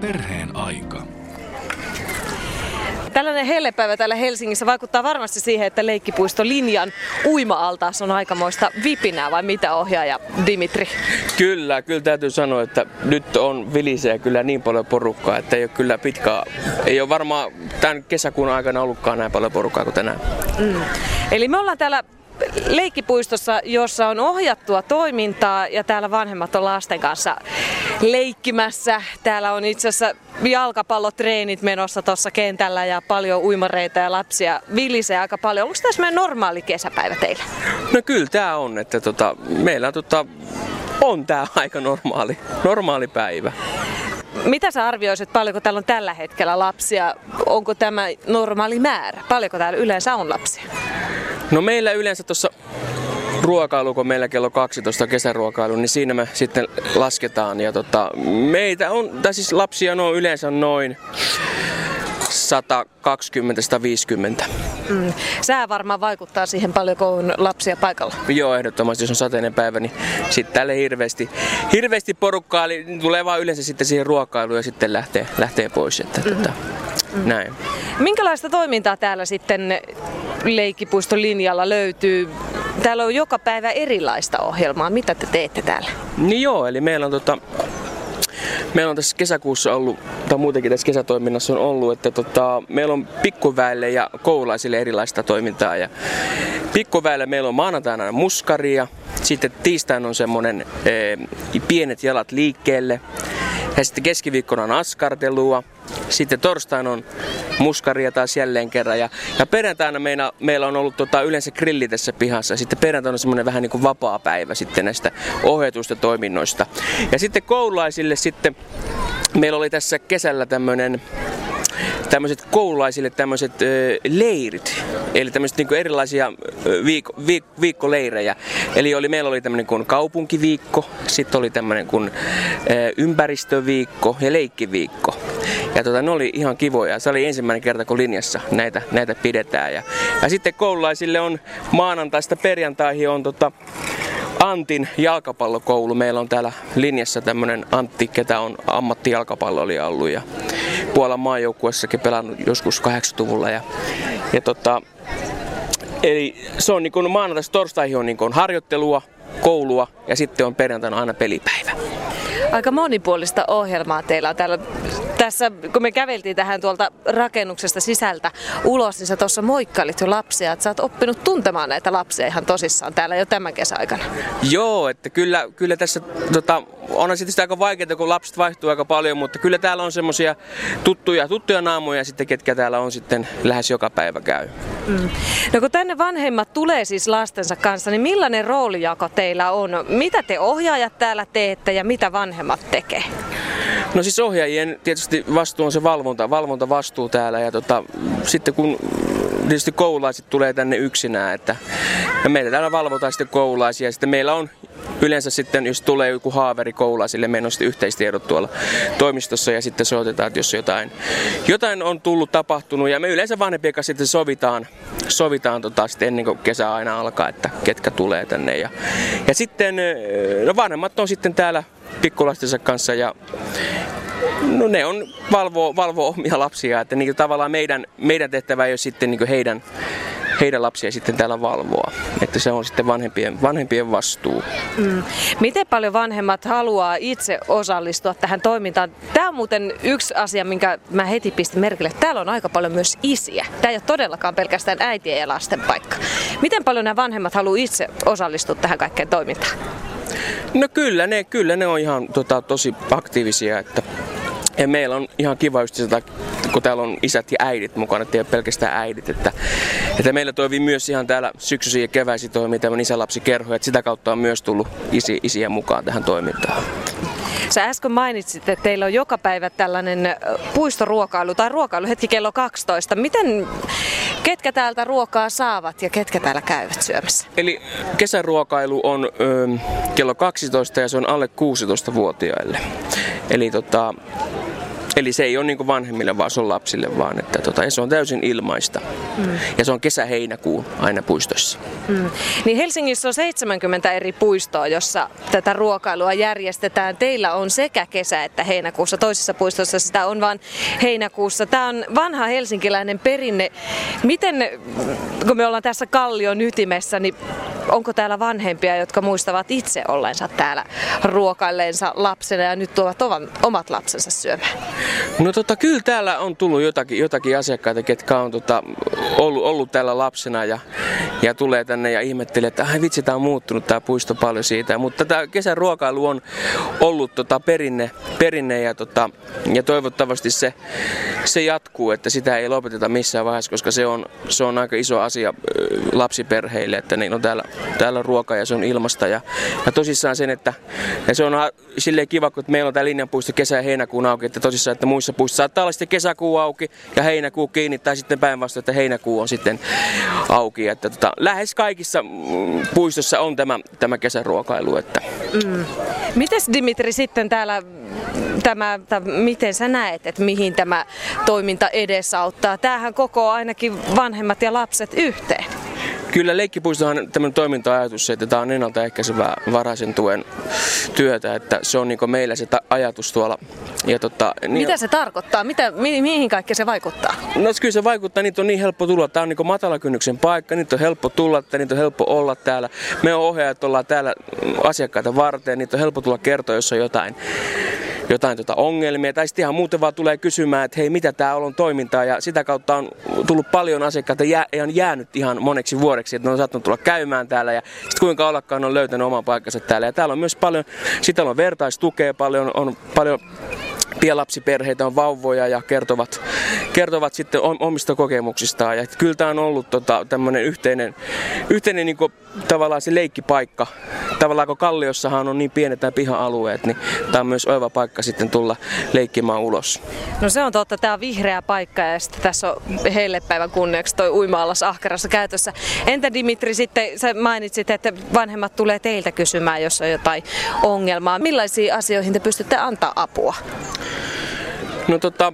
Perheen aika. Tällainen hellepäivä täällä Helsingissä vaikuttaa varmasti siihen, että leikkipuisto linjan uima-altaassa on aikamoista vipinää vai mitä ohjaaja Dimitri? Kyllä, kyllä täytyy sanoa, että nyt on vilisee kyllä niin paljon porukkaa, että ei ole kyllä pitkää, ei ole varmaan tämän kesäkuun aikana ollutkaan näin paljon porukkaa kuin tänään. Mm. Eli me ollaan täällä leikkipuistossa, jossa on ohjattua toimintaa ja täällä vanhemmat on lasten kanssa leikkimässä. Täällä on itse asiassa jalkapallotreenit menossa tuossa kentällä ja paljon uimareita ja lapsia vilisee aika paljon. Onko tässä meidän normaali kesäpäivä teillä? No kyllä tämä on, että tota, meillä tota, on tämä aika normaali, normaali päivä. Mitä sä arvioisit, paljonko täällä on tällä hetkellä lapsia? Onko tämä normaali määrä? Paljonko täällä yleensä on lapsia? No meillä yleensä tuossa ruokailu, kun meillä kello 12 kesäruokailu, niin siinä me sitten lasketaan. Ja tota, meitä on, tai siis lapsia on yleensä noin 120-150. Mm. Sää varmaan vaikuttaa siihen paljon, kun on lapsia paikalla. Joo, ehdottomasti. Jos on sateinen päivä, niin sitten tälle hirveästi, hirveästi porukkaa, eli tulee vaan yleensä sitten siihen ruokailuun ja sitten lähtee, lähtee pois. Että, mm-hmm. tota, näin. Minkälaista toimintaa täällä sitten leikkipuiston linjalla löytyy? Täällä on joka päivä erilaista ohjelmaa. Mitä te teette täällä? Niin joo, eli meillä on tota, meillä on tässä kesäkuussa ollut, tai muutenkin tässä kesätoiminnassa on ollut, että tota, meillä on pikkuväelle ja koululaisille erilaista toimintaa. Ja pikkuväelle meillä on maanantaina muskaria, sitten tiistaina on semmoinen e, pienet jalat liikkeelle, ja sitten keskiviikkona on askartelua, sitten torstaina on muskaria taas jälleen kerran. Ja, ja perjantaina meillä, meillä on ollut tota, yleensä grilli tässä pihassa. Sitten perjantaina on semmoinen vähän niin kuin vapaa päivä sitten näistä ohjatuista toiminnoista. Ja sitten koululaisille sitten meillä oli tässä kesällä tämmöinen tämmöiset koululaisille tämmöiset leirit, eli tämmöiset niin erilaisia viikko, viik, viikkoleirejä. Eli oli, meillä oli tämmöinen kuin kaupunkiviikko, sitten oli tämmöinen kuin ö, ympäristöviikko ja leikkiviikko. Ja tota, ne oli ihan kivoja. Se oli ensimmäinen kerta, kun linjassa näitä, näitä pidetään. Ja, ja sitten koululaisille on maanantaista perjantaihin on tota, Antin jalkapallokoulu. Meillä on täällä linjassa tämmöinen Antti, ketä on ammattijalkapalloilija ollut ja Puolan maajoukkuessakin pelannut joskus 80-luvulla. Ja, ja tota, eli se on niin maanantaista torstaihin on niin harjoittelua, koulua ja sitten on perjantaina aina pelipäivä. Aika monipuolista ohjelmaa teillä on täällä tässä, kun me käveltiin tähän tuolta rakennuksesta sisältä ulos, niin sä tuossa moikkailit jo lapsia, että sä oot oppinut tuntemaan näitä lapsia ihan tosissaan täällä jo tämän kesäaikana. Joo, että kyllä, kyllä tässä tota, on sitten aika vaikeaa, kun lapset vaihtuu aika paljon, mutta kyllä täällä on semmoisia tuttuja, tuttuja naamoja sitten, ketkä täällä on sitten lähes joka päivä käy. Mm. No kun tänne vanhemmat tulee siis lastensa kanssa, niin millainen roolijako teillä on? Mitä te ohjaajat täällä teette ja mitä vanhemmat tekee? No siis ohjaajien tietysti vastuu on se valvonta, valvonta vastuu täällä ja tota, sitten kun tietysti koululaiset tulee tänne yksinään, että ja meillä täällä valvotaan sitten koululaisia ja sitten meillä on yleensä sitten, jos tulee joku haaveri koululaisille, meillä on sitten yhteistiedot tuolla toimistossa ja sitten soitetaan, että jos jotain, jotain on tullut tapahtunut. Ja me yleensä vanhempien kanssa sitten sovitaan, sovitaan tota sitten ennen kuin kesä aina alkaa, että ketkä tulee tänne. Ja, ja sitten no vanhemmat on sitten täällä pikkulastensa kanssa ja No ne on valvoo, valvoo omia lapsia, että niin tavallaan meidän, meidän tehtävä ei ole sitten niin heidän, heidän lapsia sitten täällä valvoa. Että se on sitten vanhempien, vanhempien vastuu. Mm. Miten paljon vanhemmat haluaa itse osallistua tähän toimintaan? Tämä on muuten yksi asia, minkä mä heti pistin merkille. Täällä on aika paljon myös isiä. Tämä ei ole todellakaan pelkästään äitien ja lasten paikka. Miten paljon nämä vanhemmat haluaa itse osallistua tähän kaikkeen toimintaan? No kyllä ne, kyllä ne on ihan tota, tosi aktiivisia, että ja meillä on ihan kiva just sitä, kun täällä on isät ja äidit mukana, ettei ole pelkästään äidit. Että, että meillä toimii myös ihan täällä syksyisin ja keväisin toimii tämmöinen isälapsikerho, että sitä kautta on myös tullut isi, isiä mukaan tähän toimintaan. Sä äsken mainitsit, että teillä on joka päivä tällainen puistoruokailu tai ruokailu hetki kello 12. Miten, ketkä täältä ruokaa saavat ja ketkä täällä käyvät syömässä? Eli kesäruokailu on ö, kello 12 ja se on alle 16-vuotiaille. Eli tota, Eli se ei ole niin vanhemmille, vaan se on lapsille vaan. Että tota, ja se on täysin ilmaista. Mm. Ja se on kesä-heinäkuun aina puistossa. Mm. Niin Helsingissä on 70 eri puistoa, jossa tätä ruokailua järjestetään. Teillä on sekä kesä- että heinäkuussa. Toisissa puistoissa sitä on vain heinäkuussa. Tämä on vanha helsinkiläinen perinne. Miten, kun me ollaan tässä Kallion ytimessä, niin onko täällä vanhempia, jotka muistavat itse ollensa täällä ruokailleensa lapsena ja nyt tuovat omat lapsensa syömään? No tota, kyllä täällä on tullut jotakin, jotakin asiakkaita, ketkä on tota, ollut, ollut täällä lapsena ja, ja tulee tänne ja ihmettelee, että ai vitsi, tämä on muuttunut tämä puisto paljon siitä. Mutta tämä kesän ruokailu on ollut tota, perinne, perinne ja, tota, ja toivottavasti se, se jatkuu, että sitä ei lopeteta missään vaiheessa, koska se on, se on aika iso asia lapsiperheille, että niin on täällä, täällä on ruoka ja se on ilmasta. Ja, ja tosissaan sen, että ja se on silleen kiva, kun meillä on tämä linjanpuisto kesä- ja heinäkuun auki, että tosissaan, että muissa puistoissa saattaa olla sitten kesäkuu auki ja heinäkuu kiinni, tai sitten päinvastoin, että heinäkuu on sitten auki. Että tota, lähes kaikissa mm, puistossa on tämä, tämä kesäruokailu. Että. Mm. Mites Dimitri sitten täällä tämä, tämä, miten sä näet, että mihin tämä toiminta edesauttaa? Tämähän koko ainakin vanhemmat ja lapset yhteen. Kyllä leikkipuistohan on tämmöinen toiminta-ajatus, että tämä on ennaltaehkäisevää varaisen tuen työtä, että se on niin meillä se ta- ajatus tuolla. Ja tota, niin Mitä se tarkoittaa? Mitä, mi- mihin kaikki se vaikuttaa? No kyllä se vaikuttaa, niitä on niin helppo tulla. Tämä on niin matalakynnyksen paikka, niitä on helppo tulla, että niitä on helppo olla täällä. Me on ohjaajat ollaan täällä asiakkaita varten, niitä on helppo tulla kertoa, jos on jotain jotain tota ongelmia, tai sitten ihan muuten vaan tulee kysymään, että hei, mitä tämä on toimintaa, ja sitä kautta on tullut paljon asiakkaita, ja on jäänyt ihan moneksi vuodeksi, että ne on saattanut tulla käymään täällä, ja sitten kuinka ollakaan on löytänyt oman paikkansa täällä, ja täällä on myös paljon, sitä on vertaistukea, paljon, on paljon pienlapsiperheitä, on vauvoja ja kertovat, kertovat sitten omista kokemuksistaan. Ja kyllä tämä on ollut tota, tämmöinen yhteinen, yhteinen niin kuin, tavallaan se leikkipaikka. Tavallaan kun Kalliossahan on niin pienet nämä piha-alueet, niin tämä on myös oiva paikka sitten tulla leikkimään ulos. No se on totta, tämä on vihreä paikka ja sitten tässä on heille päivän kunniaksi toi uima-allas ahkerassa käytössä. Entä Dimitri, sitten sä mainitsit, että vanhemmat tulee teiltä kysymään, jos on jotain ongelmaa. Millaisiin asioihin te pystytte antaa apua? No tota,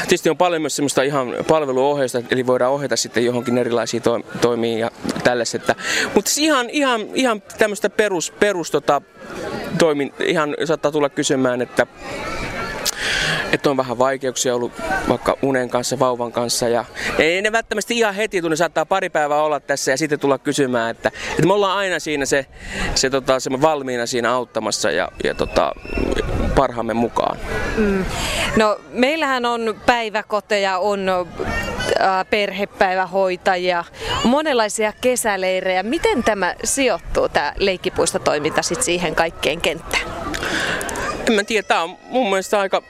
tietysti on paljon myös semmoista ihan palveluohjausta, eli voidaan ohjata sitten johonkin erilaisiin to- toimiin ja tällaiset. Mutta siis ihan, ihan, ihan tämmöistä perus, perus tota, toimin, ihan saattaa tulla kysymään, että että on vähän vaikeuksia ollut vaikka unen kanssa, vauvan kanssa. Ja ei ne välttämättä ihan heti tunne, saattaa pari päivää olla tässä ja sitten tulla kysymään, että, että me ollaan aina siinä se, se, tota, se valmiina siinä auttamassa ja, ja tota, parhaamme mukaan. Mm. No meillähän on päiväkoteja, on perhepäivähoitajia, monenlaisia kesäleirejä. Miten tämä sijoittuu, tämä leikkipuistotoiminta sitten siihen kaikkeen kenttään? En mä tiedä, tämä on mun mielestä aika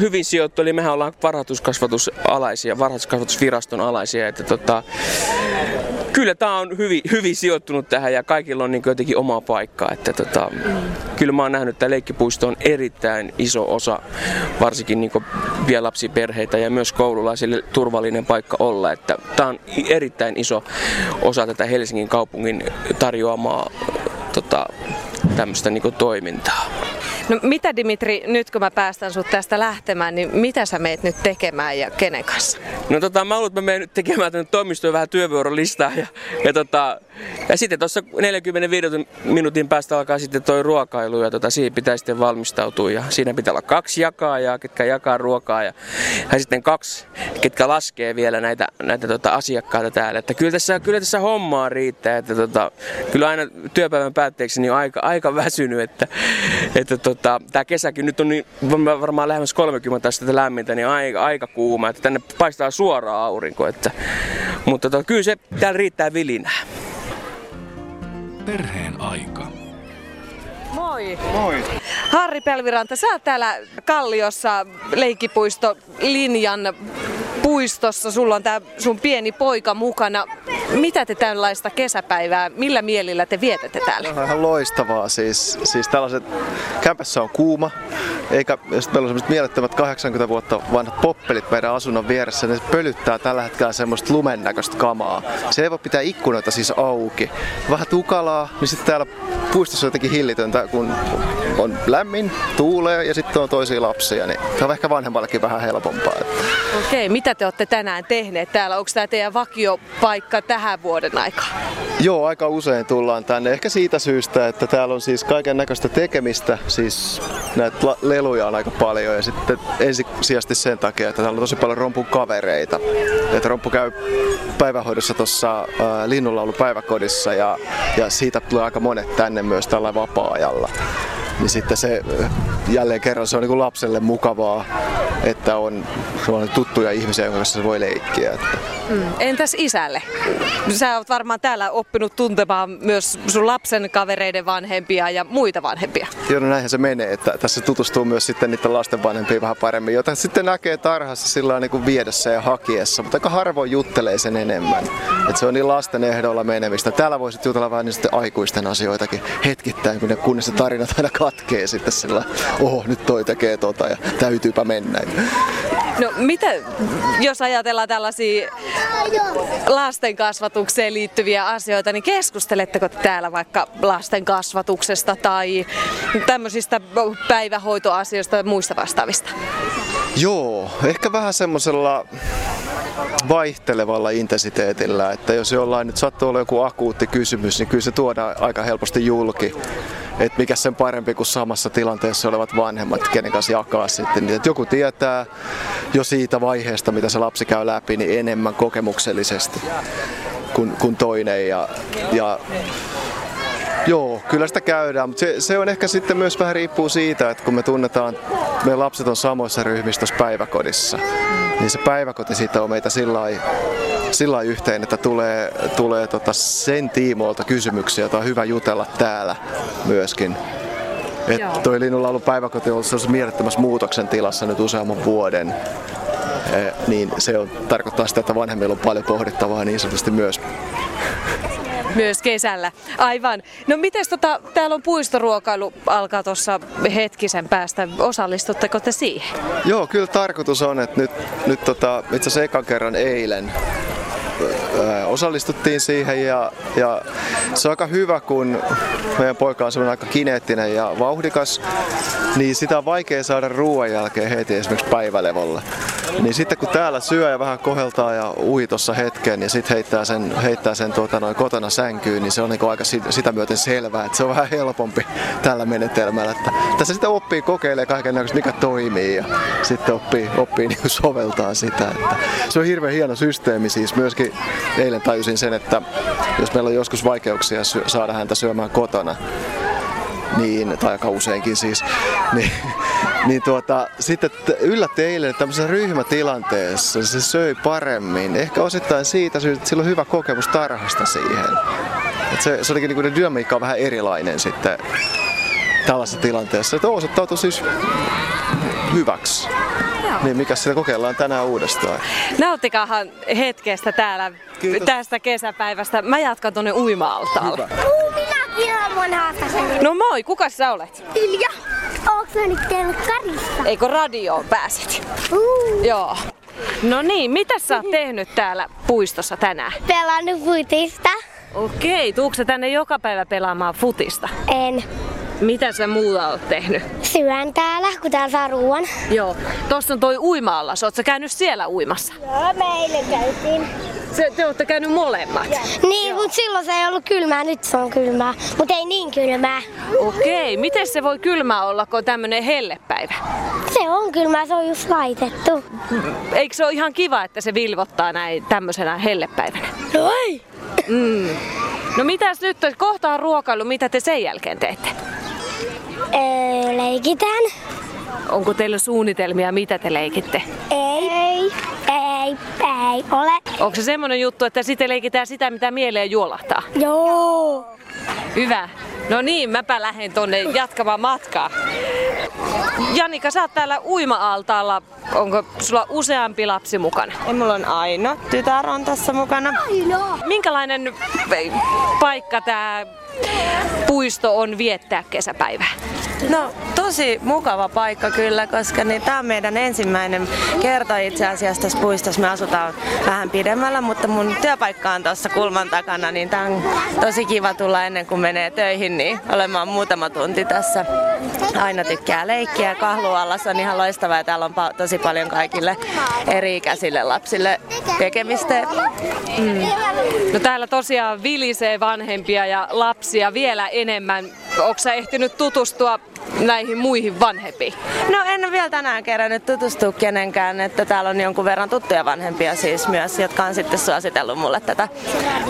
hyvin sijoittu, eli mehän ollaan varhaiskasvatusalaisia, varhaiskasvatusviraston alaisia, että tota, kyllä tämä on hyvin, hyvin sijoittunut tähän ja kaikilla on niin jotenkin oma paikka. Että tota, kyllä mä oon nähnyt, että leikkipuisto on erittäin iso osa, varsinkin niin pienlapsiperheitä ja myös koululaisille turvallinen paikka olla. Että tämä on erittäin iso osa tätä Helsingin kaupungin tarjoamaa tota, tämmöistä niin toimintaa. No mitä Dimitri, nyt kun mä päästän sut tästä lähtemään, niin mitä sä meet nyt tekemään ja kenen kanssa? No tota, mä luulen, että mä menen nyt tekemään tänne toimistoon vähän työvuorolistaa ja, ja, tota, ja sitten tuossa 45 minuutin päästä alkaa sitten toi ruokailu ja tota, siihen pitää sitten valmistautua ja siinä pitää olla kaksi ja ketkä jakaa ruokaa ja, ja sitten kaksi, ketkä laskee vielä näitä, näitä tota, asiakkaita täällä. Että kyllä tässä, kyllä tässä hommaa riittää, että tota, kyllä aina työpäivän päätteeksi niin on aika, aika väsynyt, että, että tota, tämä kesäkin nyt on niin, varmaan lähemmäs 30 astetta lämmintä, niin aika, aika kuuma, että tänne paistaa suoraan aurinko. Että, mutta tota, kyllä se täällä riittää vilinää. Perheen aika. Moi. Moi. Harri Pelviranta, sä oot täällä Kalliossa leikkipuisto linjan puistossa. Sulla on tää sun pieni poika mukana. Mitä te tällaista kesäpäivää, millä mielillä te vietätte täällä? On ihan loistavaa. Siis, siis tällaiset, kämpässä on kuuma, eikä jos meillä on semmoiset mielettömät 80 vuotta vanhat poppelit meidän asunnon vieressä, ne pölyttää tällä hetkellä semmoista lumen näköistä kamaa. Se ei voi pitää ikkunoita siis auki. Vähän tukalaa, niin sitten täällä puistossa on jotenkin hillitöntä, kun on lämmin, tuulee ja sitten on toisia lapsia, niin tämä on ehkä vanhemmallekin vähän helpompaa. Okei, mitä te olette tänään tehneet täällä? Onko tämä teidän vakiopaikka tähän vuoden aikaan? Joo, aika usein tullaan tänne. Ehkä siitä syystä, että täällä on siis kaiken näköistä tekemistä. Siis näitä leluja on aika paljon ja sitten ensisijaisesti sen takia, että täällä on tosi paljon rompun kavereita. Että rompu käy päivähoidossa tuossa äh, Linnunlaulu päiväkodissa ja, ja siitä tulee aika monet tänne myös tällä vapaa-ajalla niin sitten se jälleen kerran se on niin lapselle mukavaa, että on tuttuja ihmisiä, jonka kanssa se voi leikkiä. Että. Mm. Entäs isälle? Sä oot varmaan täällä oppinut tuntemaan myös sun lapsen kavereiden vanhempia ja muita vanhempia. Joo, no näinhän se menee, että tässä tutustuu myös sitten niiden lasten vanhempiin vähän paremmin, jota sitten näkee tarhassa sillä niin kuin viedessä ja hakiessa, mutta aika harvoin juttelee sen enemmän. Että se on niin lasten ehdolla menemistä. Täällä voisit jutella vähän niin sitten aikuisten asioitakin hetkittäin, kun ne kunnes se tarinat aina katkee sitten sillä, oho, nyt toi tekee tota ja täytyypä mennä. No mitä, jos ajatellaan tällaisia lasten kasvatukseen liittyviä asioita, niin keskusteletteko täällä vaikka lasten kasvatuksesta tai tämmöisistä päivähoitoasioista ja muista vastaavista? Joo, ehkä vähän semmoisella vaihtelevalla intensiteetillä, että jos jollain nyt sattuu olla joku akuutti kysymys, niin kyllä se tuodaan aika helposti julki että mikä sen parempi kuin samassa tilanteessa olevat vanhemmat, kenen kanssa jakaa sitten. Niin, joku tietää jo siitä vaiheesta, mitä se lapsi käy läpi, niin enemmän kokemuksellisesti kuin, kuin toinen. Ja, ja Joo, kyllä sitä käydään, mutta se, se on ehkä sitten myös vähän riippuu siitä, että kun me tunnetaan, meidän lapset on samoissa ryhmissä päiväkodissa, niin se päiväkoti sitoo meitä sillä sillä yhteen, että tulee, tulee tota sen tiimoilta kysymyksiä, joita on hyvä jutella täällä myöskin. Et toi Linnunlaulun päiväkoti on ollut mielettömässä muutoksen tilassa nyt useamman vuoden. E, niin se on, tarkoittaa sitä, että vanhemmilla on paljon pohdittavaa niin sanotusti myös myös kesällä. Aivan. No miten tota, täällä on puistoruokailu alkaa tuossa hetkisen päästä. Osallistutteko te siihen? Joo, kyllä tarkoitus on, että nyt, nyt tota, itse asiassa ekan kerran eilen osallistuttiin siihen ja, ja se on aika hyvä, kun meidän poika on semmoinen aika kineettinen ja vauhdikas, niin sitä on vaikea saada ruoan jälkeen heti esimerkiksi päivälevolle. Niin sitten kun täällä syö ja vähän koheltaa ja ui tuossa hetken ja sitten heittää sen, heittää sen tuota, noin kotona sänkyyn, niin se on niinku aika sitä myöten selvää, että se on vähän helpompi tällä menetelmällä. Että tässä sitten oppii kokeilee kaiken mikä toimii ja sitten oppii, oppii niinku soveltaa sitä. Että se on hirveän hieno systeemi siis myöskin eilen tajusin sen, että jos meillä on joskus vaikeuksia saada häntä syömään kotona, niin, tai aika useinkin siis, niin, niin tuota, sitten yllätti eilen, että tämmöisessä ryhmätilanteessa se söi paremmin. Ehkä osittain siitä syystä, että sillä on hyvä kokemus tarhasta siihen. Et se, se olikin niin kuin dynamiikka on vähän erilainen sitten tällaisessa tilanteessa. Että osoittautui siis hyväksi. Niin, mikä sitä kokeillaan tänään uudestaan. Nauttikahan hetkestä täällä Kiitos. tästä kesäpäivästä. Mä jatkan tonne uima-altaalle. No moi, kuka sä olet? Ilja. Onks mä nyt telkkarissa? Eikö radioon pääsit? Uh. Joo. No niin, mitä sä oot tehnyt täällä puistossa tänään? Pelannut futista. Okei, tuukse tänne joka päivä pelaamaan futista? En. Mitä sä muuta oot tehnyt? Syön täällä, kun täällä saa ruoan. Joo. Tossa on toi uima-allas. Oot sä käynyt siellä uimassa? Joo, meille käytiin. Se, te olette käynyt molemmat? Joo. Niin, mutta silloin se ei ollut kylmää, nyt se on kylmää. Mutta ei niin kylmää. Okei, miten se voi kylmää olla, kun on tämmönen hellepäivä? Se on kylmää, se on just laitettu. Eikö se ole ihan kiva, että se vilvottaa näin tämmöisenä hellepäivänä? No ei! Mm. No mitäs nyt, kohta on ruokailu, mitä te sen jälkeen teette? Öö, leikitään. Onko teillä suunnitelmia, mitä te leikitte? Ei. Ei. Ei, ei ole. Onko se semmoinen juttu, että sitten leikitään sitä, mitä mieleen juolahtaa? Joo. Hyvä. No niin, mäpä lähden tonne jatkamaan matkaa. Janika, sä oot täällä uima-altaalla. Onko sulla useampi lapsi mukana? Ei, mulla on Aino. Tytär on tässä mukana. Aino. Minkälainen paikka tää puisto on viettää kesäpäivää? No tosi mukava paikka kyllä, koska niin, tämä on meidän ensimmäinen kerta itse asiassa tässä puistossa. Me asutaan vähän pidemmällä, mutta mun työpaikka on tuossa kulman takana, niin tämä on tosi kiva tulla ennen kuin menee töihin, niin olemaan muutama tunti tässä aina tykkää leikkiä. Kahluallas on ihan loistavaa ja täällä on tosi paljon kaikille eri-ikäisille lapsille tekemistä. Mm. No täällä tosiaan vilisee vanhempia ja lapsia vielä enemmän. Onko sä ehtinyt tutustua näihin muihin vanhempiin? No en vielä tänään kerännyt tutustua kenenkään, että täällä on jonkun verran tuttuja vanhempia siis myös, jotka on sitten suositellut mulle tätä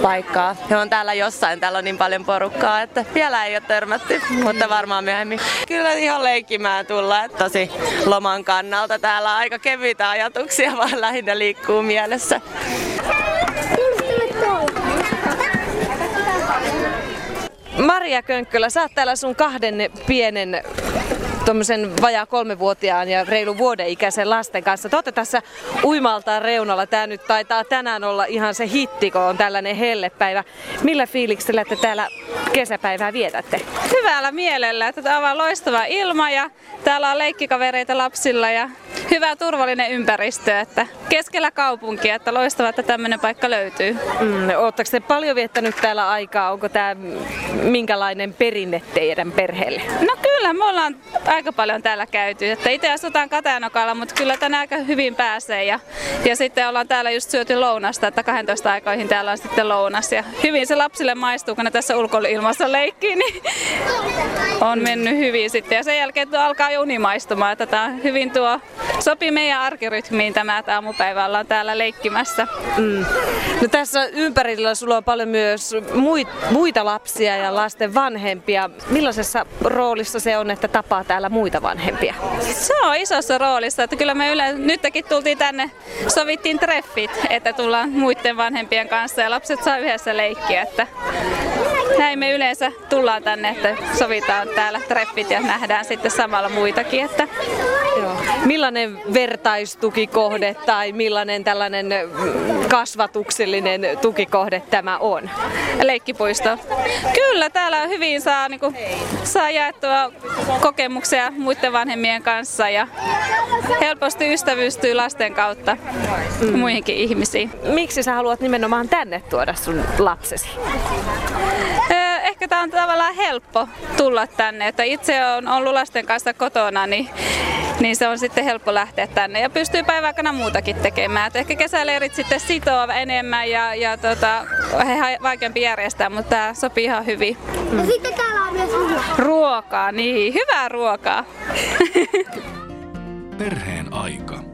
paikkaa. He on täällä jossain, täällä on niin paljon porukkaa, että vielä ei ole törmätty, mutta varmaan myöhemmin. Kyllä ihan leikkimään tulla, että tosi loman kannalta täällä on aika kevyitä ajatuksia, vaan lähinnä liikkuu mielessä. Maria Könkkölä, sä oot täällä sun kahden pienen tuommoisen vajaa kolmevuotiaan ja reilu vuoden ikäisen lasten kanssa. Te tässä uimaltaan reunalla. Tämä nyt taitaa tänään olla ihan se hitti, kun on tällainen hellepäivä. Millä fiiliksellä te täällä kesäpäivää vietätte? Hyvällä mielellä. Tämä on loistava ilma ja täällä on leikkikavereita lapsilla ja hyvä turvallinen ympäristö, että keskellä kaupunkia, että loistavaa, että tämmöinen paikka löytyy. Mm, Oletteko te paljon viettänyt täällä aikaa? Onko tämä minkälainen perinne teidän perheelle? No kyllä, me ollaan aika paljon täällä käyty. Että itse asutaan Katajanokalla, mutta kyllä tänään aika hyvin pääsee. Ja, ja sitten ollaan täällä just syöty lounasta, että 12 aikoihin täällä on sitten lounas. Ja hyvin se lapsille maistuu, kun ne tässä ulkoilmassa leikkii, niin on mennyt hyvin sitten. Ja sen jälkeen tuo alkaa jo unimaistumaan, että tämä hyvin tuo, sopii meidän arkirytmiin tämä, että aamupäivä ollaan täällä leikkimässä. Mm. No tässä ympärillä sulla on paljon myös muita lapsia ja lasten vanhempia. Millaisessa roolissa se on, että tapaa täällä muita vanhempia? Se on isossa roolissa, että kyllä me yleensä, nytkin tultiin tänne, sovittiin treffit, että tullaan muiden vanhempien kanssa ja lapset saa yhdessä leikkiä, että näin me yleensä tullaan tänne, että sovitaan täällä treffit ja nähdään sitten samalla muitakin. Että... Millainen vertaistukikohde tai millainen tällainen kasvatuksellinen tukikohde tämä on? Leikkipuisto. Kyllä, täällä hyvin saa, niin kuin, saa jaettua kokemuksia muiden vanhemmien kanssa ja helposti ystävystyy lasten kautta mm. muihinkin ihmisiin. Miksi sä haluat nimenomaan tänne tuoda sun lapsesi? Ehkä tämä on tavallaan helppo tulla tänne, että itse on ollut lasten kanssa kotona, niin niin se on sitten helppo lähteä tänne ja pystyy päivän aikana muutakin tekemään. Et ehkä kesäleirit sitten sitoo enemmän ja, ja tota, he vaikeampi järjestää, mutta tämä sopii ihan hyvin. Mm. Ja sitten täällä on myös ruokaa. Ruokaa, niin. Hyvää ruokaa. Perheen aika.